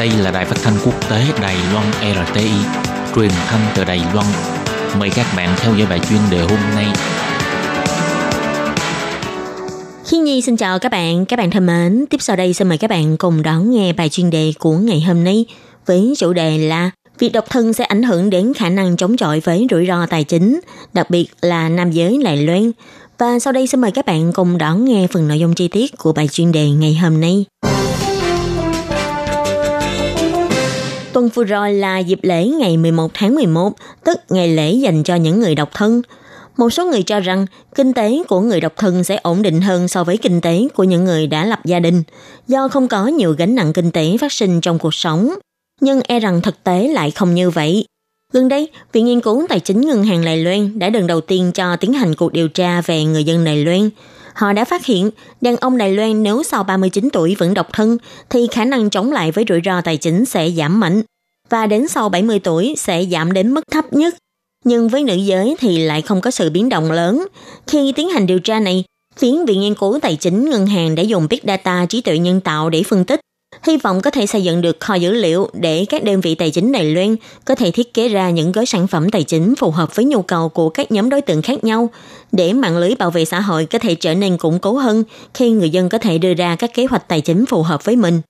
Đây là đài phát thanh quốc tế Đài Loan RTI, truyền thanh từ Đài Loan. Mời các bạn theo dõi bài chuyên đề hôm nay. Khi Nhi xin chào các bạn, các bạn thân mến. Tiếp sau đây xin mời các bạn cùng đón nghe bài chuyên đề của ngày hôm nay với chủ đề là Việc độc thân sẽ ảnh hưởng đến khả năng chống chọi với rủi ro tài chính, đặc biệt là nam giới Đài Loan. Và sau đây xin mời các bạn cùng đón nghe phần nội dung chi tiết của bài chuyên đề ngày hôm nay. Tuần vừa rồi là dịp lễ ngày 11 tháng 11, tức ngày lễ dành cho những người độc thân. Một số người cho rằng kinh tế của người độc thân sẽ ổn định hơn so với kinh tế của những người đã lập gia đình, do không có nhiều gánh nặng kinh tế phát sinh trong cuộc sống. Nhưng e rằng thực tế lại không như vậy. Gần đây, Viện Nghiên cứu Tài chính Ngân hàng Đài Loan đã lần đầu tiên cho tiến hành cuộc điều tra về người dân Đài Loan. Họ đã phát hiện, đàn ông Đài Loan nếu sau 39 tuổi vẫn độc thân, thì khả năng chống lại với rủi ro tài chính sẽ giảm mạnh, và đến sau 70 tuổi sẽ giảm đến mức thấp nhất. Nhưng với nữ giới thì lại không có sự biến động lớn. Khi tiến hành điều tra này, phía Viện Nghiên cứu Tài chính Ngân hàng đã dùng Big Data trí tuệ nhân tạo để phân tích hy vọng có thể xây dựng được kho dữ liệu để các đơn vị tài chính Đài Loan có thể thiết kế ra những gói sản phẩm tài chính phù hợp với nhu cầu của các nhóm đối tượng khác nhau, để mạng lưới bảo vệ xã hội có thể trở nên củng cố hơn khi người dân có thể đưa ra các kế hoạch tài chính phù hợp với mình.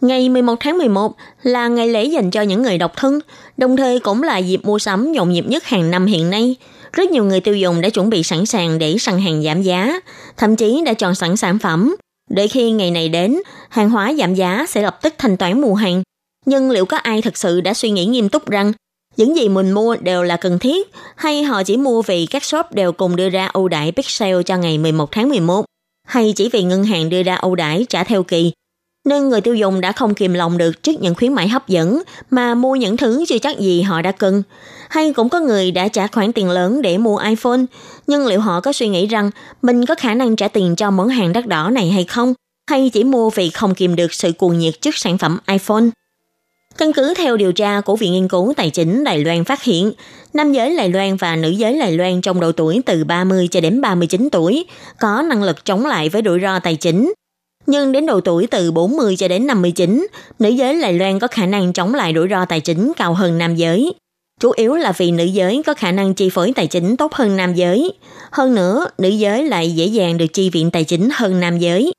Ngày 11 tháng 11 là ngày lễ dành cho những người độc thân, đồng thời cũng là dịp mua sắm nhộn nhịp nhất hàng năm hiện nay. Rất nhiều người tiêu dùng đã chuẩn bị sẵn sàng để săn hàng giảm giá, thậm chí đã chọn sẵn sản phẩm để khi ngày này đến, hàng hóa giảm giá sẽ lập tức thanh toán mùa hàng. Nhưng liệu có ai thật sự đã suy nghĩ nghiêm túc rằng những gì mình mua đều là cần thiết hay họ chỉ mua vì các shop đều cùng đưa ra ưu đãi big sale cho ngày 11 tháng 11 hay chỉ vì ngân hàng đưa ra ưu đãi trả theo kỳ nên người tiêu dùng đã không kìm lòng được trước những khuyến mãi hấp dẫn mà mua những thứ chưa chắc gì họ đã cần. Hay cũng có người đã trả khoản tiền lớn để mua iPhone, nhưng liệu họ có suy nghĩ rằng mình có khả năng trả tiền cho món hàng đắt đỏ này hay không? Hay chỉ mua vì không kìm được sự cuồng nhiệt trước sản phẩm iPhone? Căn cứ theo điều tra của Viện Nghiên cứu Tài chính Đài Loan phát hiện, nam giới Đài Loan và nữ giới Đài Loan trong độ tuổi từ 30 cho đến 39 tuổi có năng lực chống lại với rủi ro tài chính nhưng đến độ tuổi từ 40 cho đến 59, nữ giới Đài Loan có khả năng chống lại rủi ro tài chính cao hơn nam giới. Chủ yếu là vì nữ giới có khả năng chi phối tài chính tốt hơn nam giới. Hơn nữa, nữ giới lại dễ dàng được chi viện tài chính hơn nam giới.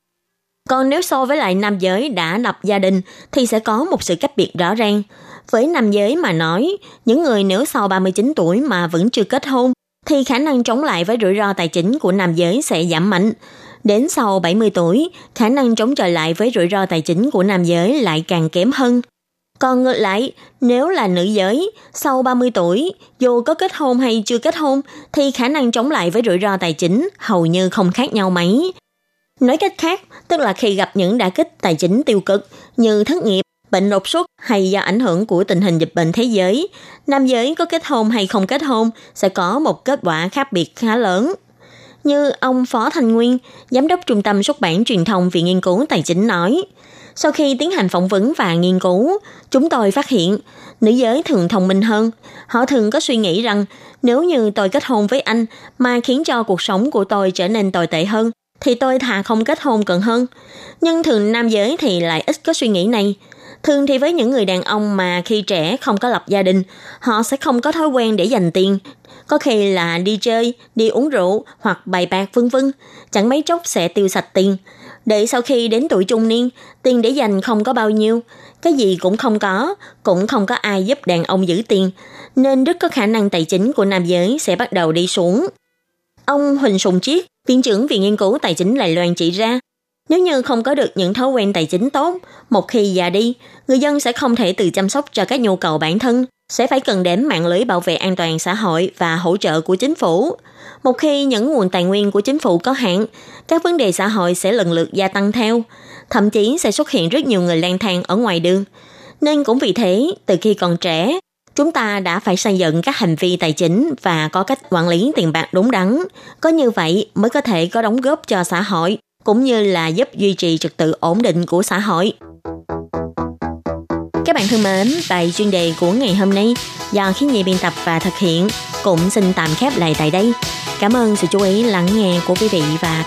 Còn nếu so với lại nam giới đã lập gia đình thì sẽ có một sự cách biệt rõ ràng. Với nam giới mà nói, những người nếu sau 39 tuổi mà vẫn chưa kết hôn thì khả năng chống lại với rủi ro tài chính của nam giới sẽ giảm mạnh. Đến sau 70 tuổi, khả năng chống chọi lại với rủi ro tài chính của nam giới lại càng kém hơn. Còn ngược lại, nếu là nữ giới, sau 30 tuổi, dù có kết hôn hay chưa kết hôn, thì khả năng chống lại với rủi ro tài chính hầu như không khác nhau mấy. Nói cách khác, tức là khi gặp những đả kích tài chính tiêu cực như thất nghiệp, bệnh đột xuất hay do ảnh hưởng của tình hình dịch bệnh thế giới, nam giới có kết hôn hay không kết hôn sẽ có một kết quả khác biệt khá lớn. Như ông Phó Thành Nguyên, Giám đốc Trung tâm xuất bản truyền thông Viện Nghiên cứu Tài chính nói, sau khi tiến hành phỏng vấn và nghiên cứu, chúng tôi phát hiện nữ giới thường thông minh hơn. Họ thường có suy nghĩ rằng nếu như tôi kết hôn với anh mà khiến cho cuộc sống của tôi trở nên tồi tệ hơn, thì tôi thà không kết hôn cần hơn. Nhưng thường nam giới thì lại ít có suy nghĩ này. Thường thì với những người đàn ông mà khi trẻ không có lập gia đình, họ sẽ không có thói quen để dành tiền. Có khi là đi chơi, đi uống rượu hoặc bày bạc vân vân, chẳng mấy chốc sẽ tiêu sạch tiền. Để sau khi đến tuổi trung niên, tiền để dành không có bao nhiêu, cái gì cũng không có, cũng không có ai giúp đàn ông giữ tiền, nên rất có khả năng tài chính của nam giới sẽ bắt đầu đi xuống. Ông Huỳnh Sùng Chiết, Viện trưởng Viện Nghiên cứu Tài chính Đài Loan chỉ ra, nếu như không có được những thói quen tài chính tốt, một khi già đi, người dân sẽ không thể tự chăm sóc cho các nhu cầu bản thân, sẽ phải cần đến mạng lưới bảo vệ an toàn xã hội và hỗ trợ của chính phủ. Một khi những nguồn tài nguyên của chính phủ có hạn, các vấn đề xã hội sẽ lần lượt gia tăng theo, thậm chí sẽ xuất hiện rất nhiều người lang thang ở ngoài đường. Nên cũng vì thế, từ khi còn trẻ, chúng ta đã phải xây dựng các hành vi tài chính và có cách quản lý tiền bạc đúng đắn. Có như vậy mới có thể có đóng góp cho xã hội cũng như là giúp duy trì trật tự ổn định của xã hội. Các bạn thân mến, bài chuyên đề của ngày hôm nay do khi nhị biên tập và thực hiện cũng xin tạm khép lại tại đây. Cảm ơn sự chú ý lắng nghe của quý vị và